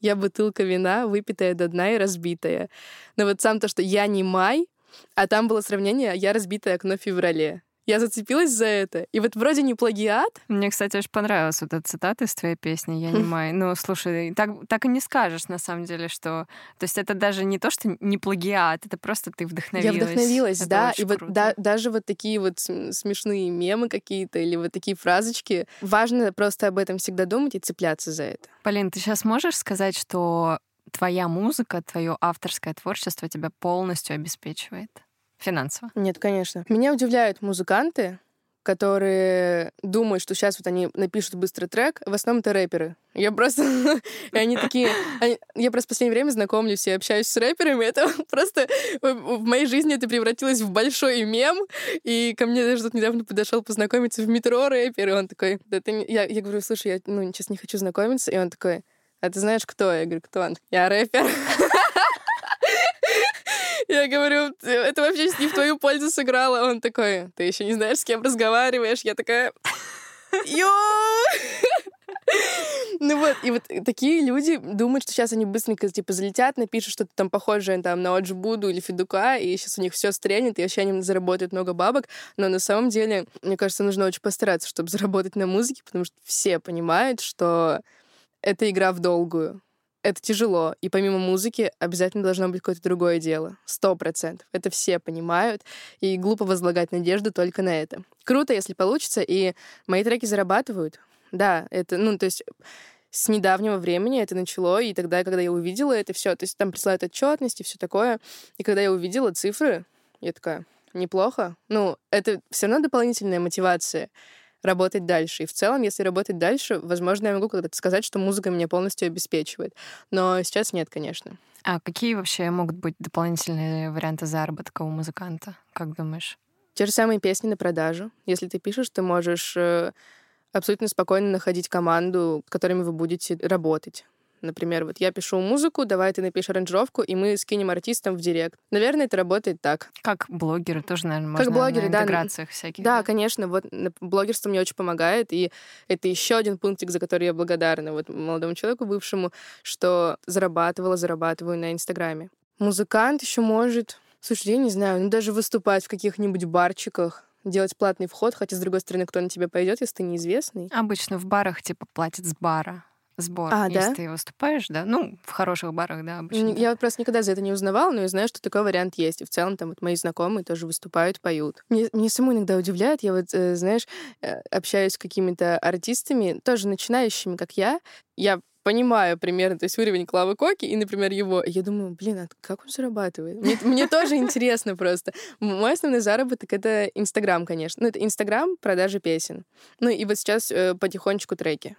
S2: я бутылка вина, выпитая до дна и разбитая». Но вот сам то, что «я не май», а там было сравнение «я разбитое окно в феврале». Я зацепилась за это. И вот вроде не плагиат.
S1: Мне, кстати, очень понравилась вот эта цитата из твоей песни «Я не май». Ну, слушай, так, так и не скажешь, на самом деле, что... То есть это даже не то, что не плагиат, это просто ты вдохновилась.
S2: Я вдохновилась,
S1: это
S2: да. И
S1: вот
S2: да, даже вот такие вот смешные мемы какие-то или вот такие фразочки. Важно просто об этом всегда думать и цепляться за это.
S1: Полин, ты сейчас можешь сказать, что твоя музыка, твое авторское творчество тебя полностью обеспечивает? Финансово?
S2: Нет, конечно. Меня удивляют музыканты, которые думают, что сейчас вот они напишут быстрый трек, в основном это рэперы. Я просто... и они такие... Я просто в последнее время знакомлюсь и общаюсь с рэперами. Это просто... В моей жизни это превратилось в большой мем. И ко мне даже тут недавно подошел познакомиться в метро рэпер, и он такой... Да ты... я, я говорю, слушай, я ну, сейчас не хочу знакомиться. И он такой, а ты знаешь, кто? Я говорю, кто он? Я рэпер. Я говорю, это вообще не в твою пользу сыграло. Он такой, ты еще не знаешь, с кем разговариваешь. Я такая, ё! Ну вот, и вот такие люди думают, что сейчас они быстренько, типа, залетят, напишут что-то там похожее там, на Оджбуду или Федука, и сейчас у них все стрельнет, и вообще они заработают много бабок. Но на самом деле, мне кажется, нужно очень постараться, чтобы заработать на музыке, потому что все понимают, что это игра в долгую это тяжело. И помимо музыки обязательно должно быть какое-то другое дело. Сто процентов. Это все понимают. И глупо возлагать надежду только на это. Круто, если получится. И мои треки зарабатывают. Да, это, ну, то есть с недавнего времени это начало, и тогда, когда я увидела это все, то есть там присылают отчетность и все такое, и когда я увидела цифры, я такая, неплохо. Ну, это все равно дополнительная мотивация работать дальше. И в целом, если работать дальше, возможно, я могу когда-то сказать, что музыка меня полностью обеспечивает. Но сейчас нет, конечно.
S1: А какие вообще могут быть дополнительные варианты заработка у музыканта, как думаешь?
S2: Те же самые песни на продажу. Если ты пишешь, ты можешь э, абсолютно спокойно находить команду, с которыми вы будете работать. Например, вот я пишу музыку, давай ты напишешь аранжировку, и мы скинем артистам в директ. Наверное, это работает так.
S1: Как блогеры тоже, наверное, можно как блогеры, на интеграциях
S2: да,
S1: всяких.
S2: Да, да, конечно. Вот блогерство мне очень помогает, и это еще один пунктик, за который я благодарна вот молодому человеку бывшему, что зарабатывала, зарабатываю на Инстаграме. Музыкант еще может, слушай, я не знаю, ну даже выступать в каких-нибудь барчиках, делать платный вход, хотя, с другой стороны, кто на тебя пойдет, если ты неизвестный.
S1: Обычно в барах, типа, платят с бара сбор, а, если да? ты выступаешь, да. Ну, в хороших барах, да, обычно.
S2: Я вот просто никогда за это не узнавала, но я знаю, что такой вариант есть. И в целом там вот мои знакомые тоже выступают, поют. Мне, мне саму иногда удивляет, я вот, э, знаешь, э, общаюсь с какими-то артистами, тоже начинающими, как я. Я понимаю примерно, то есть уровень Клавы Коки и, например, его. Я думаю, блин, а как он зарабатывает? Мне, мне тоже интересно просто. Мой основной заработок — это Инстаграм, конечно. Ну, это Инстаграм, продажи песен. Ну, и вот сейчас э, потихонечку треки.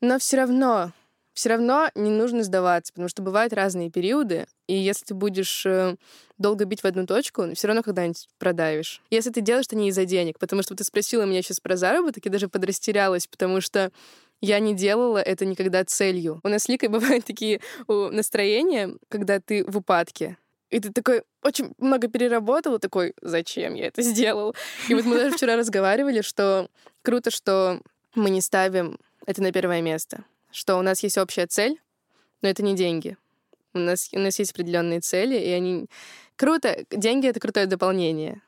S2: Но все равно все равно не нужно сдаваться, потому что бывают разные периоды, и если ты будешь э, долго бить в одну точку, все равно когда-нибудь продавишь. Если ты делаешь это не из-за денег, потому что ты спросила меня сейчас про заработок, и даже подрастерялась, потому что я не делала это никогда целью. У нас с Ликой бывают такие настроения, когда ты в упадке. И ты такой очень много переработал, такой, зачем я это сделал? И вот мы даже вчера разговаривали, что круто, что мы не ставим это на первое место. Что у нас есть общая цель, но это не деньги. У нас, у нас есть определенные цели, и они... Круто. Деньги — это крутое дополнение.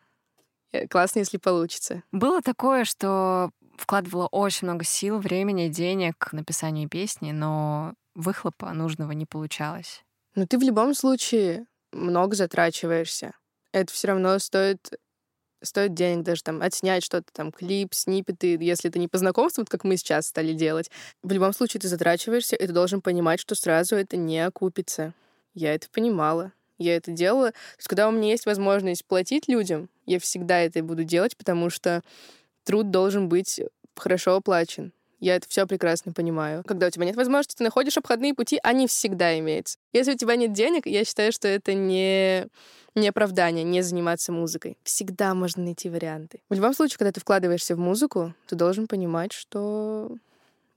S2: Э, классно, если получится.
S1: Было такое, что вкладывала очень много сил, времени, денег в написание песни, но выхлопа нужного не получалось.
S2: Но ты в любом случае много затрачиваешься. Это все равно стоит стоит денег даже там отснять что-то, там, клип, снипеты, если это не по знакомству, вот как мы сейчас стали делать. В любом случае ты затрачиваешься, и ты должен понимать, что сразу это не окупится. Я это понимала. Я это делала. То есть, когда у меня есть возможность платить людям, я всегда это буду делать, потому что труд должен быть хорошо оплачен. Я это все прекрасно понимаю. Когда у тебя нет возможности, ты находишь обходные пути, они всегда имеются. Если у тебя нет денег, я считаю, что это не, не оправдание, не заниматься музыкой. Всегда можно найти варианты. В любом случае, когда ты вкладываешься в музыку, ты должен понимать, что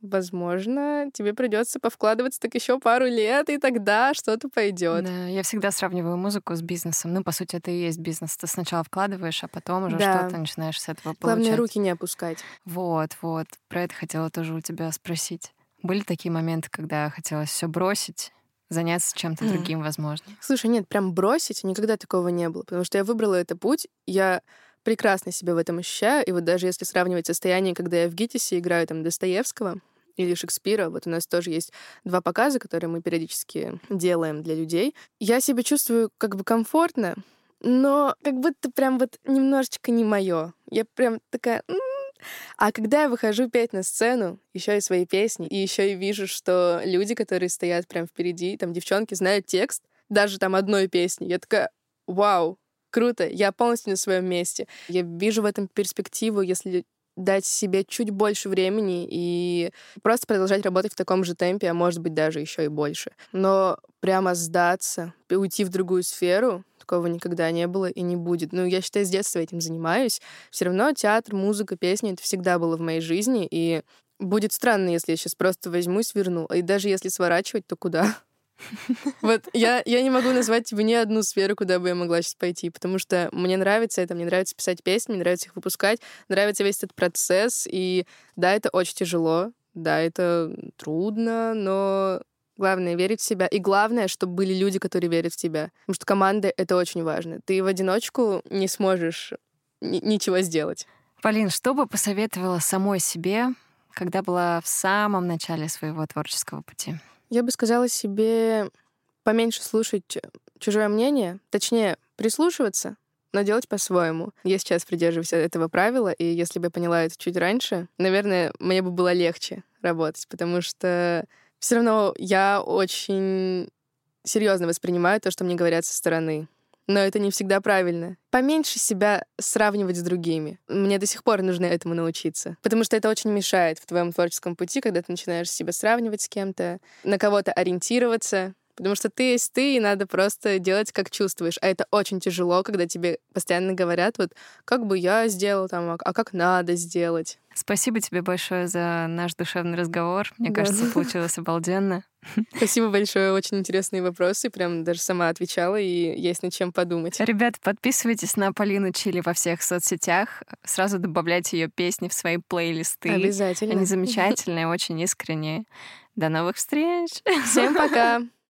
S2: возможно, тебе придется повкладываться так еще пару лет, и тогда что-то пойдет.
S1: Да, я всегда сравниваю музыку с бизнесом. Ну, по сути, это и есть бизнес. Ты сначала вкладываешь, а потом уже да. что-то начинаешь с этого получать.
S2: Главное, руки не опускать.
S1: Вот, вот. Про это хотела тоже у тебя спросить. Были такие моменты, когда хотелось все бросить, заняться чем-то другим, возможно?
S2: Слушай, нет, прям бросить никогда такого не было, потому что я выбрала этот путь, я прекрасно себя в этом ощущаю. И вот даже если сравнивать состояние, когда я в ГИТИСе играю там Достоевского, или Шекспира. Вот у нас тоже есть два показа, которые мы периодически делаем для людей. Я себя чувствую как бы комфортно, но как будто прям вот немножечко не мое. Я прям такая... А когда я выхожу петь на сцену, еще и свои песни, и еще и вижу, что люди, которые стоят прям впереди, там девчонки знают текст, даже там одной песни, я такая, вау, круто, я полностью на своем месте. Я вижу в этом перспективу, если дать себе чуть больше времени и просто продолжать работать в таком же темпе, а может быть даже еще и больше. Но прямо сдаться, уйти в другую сферу, такого никогда не было и не будет. Ну, я считаю, с детства этим занимаюсь. Все равно театр, музыка, песни — это всегда было в моей жизни, и будет странно, если я сейчас просто возьму и сверну. И даже если сворачивать, то куда? Вот я, я не могу назвать тебе ни одну сферу, куда бы я могла сейчас пойти, потому что мне нравится это, мне нравится писать песни, мне нравится их выпускать, нравится весь этот процесс, и да, это очень тяжело, да, это трудно, но главное — верить в себя, и главное, чтобы были люди, которые верят в тебя, потому что команда — это очень важно. Ты в одиночку не сможешь ничего сделать.
S1: Полин, что бы посоветовала самой себе, когда была в самом начале своего творческого пути?
S2: Я бы сказала себе поменьше слушать чужое мнение, точнее, прислушиваться, но делать по-своему. Я сейчас придерживаюсь этого правила, и если бы я поняла это чуть раньше, наверное, мне бы было легче работать, потому что все равно я очень серьезно воспринимаю то, что мне говорят со стороны но это не всегда правильно. Поменьше себя сравнивать с другими. Мне до сих пор нужно этому научиться. Потому что это очень мешает в твоем творческом пути, когда ты начинаешь себя сравнивать с кем-то, на кого-то ориентироваться. Потому что ты есть ты, и надо просто делать, как чувствуешь. А это очень тяжело, когда тебе постоянно говорят, вот, как бы я сделал там, а, а как надо сделать.
S1: Спасибо тебе большое за наш душевный разговор. Мне да. кажется, получилось обалденно.
S2: Спасибо большое, очень интересные вопросы. Прям даже сама отвечала, и есть над чем подумать.
S1: Ребята, подписывайтесь на Полину Чили во всех соцсетях. Сразу добавляйте ее песни в свои плейлисты.
S2: Обязательно.
S1: Они замечательные, очень искренние. До новых встреч!
S2: Всем пока!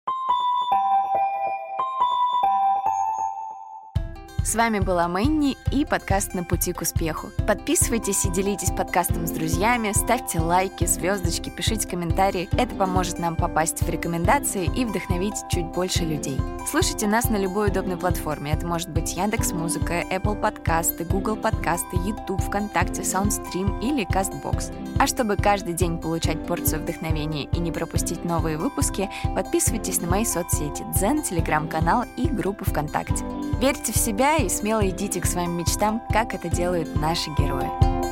S1: С вами была Мэнни и подкаст «На пути к успеху». Подписывайтесь и делитесь подкастом с друзьями, ставьте лайки, звездочки, пишите комментарии. Это поможет нам попасть в рекомендации и вдохновить чуть больше людей. Слушайте нас на любой удобной платформе. Это может быть Яндекс Музыка, Apple подкасты, Google подкасты, YouTube, ВКонтакте, Soundstream или CastBox. А чтобы каждый день получать порцию вдохновения и не пропустить новые выпуски, подписывайтесь на мои соцсети Дзен, Телеграм-канал и группу ВКонтакте. Верьте в себя и смело идите к своим мечтам, как это делают наши герои.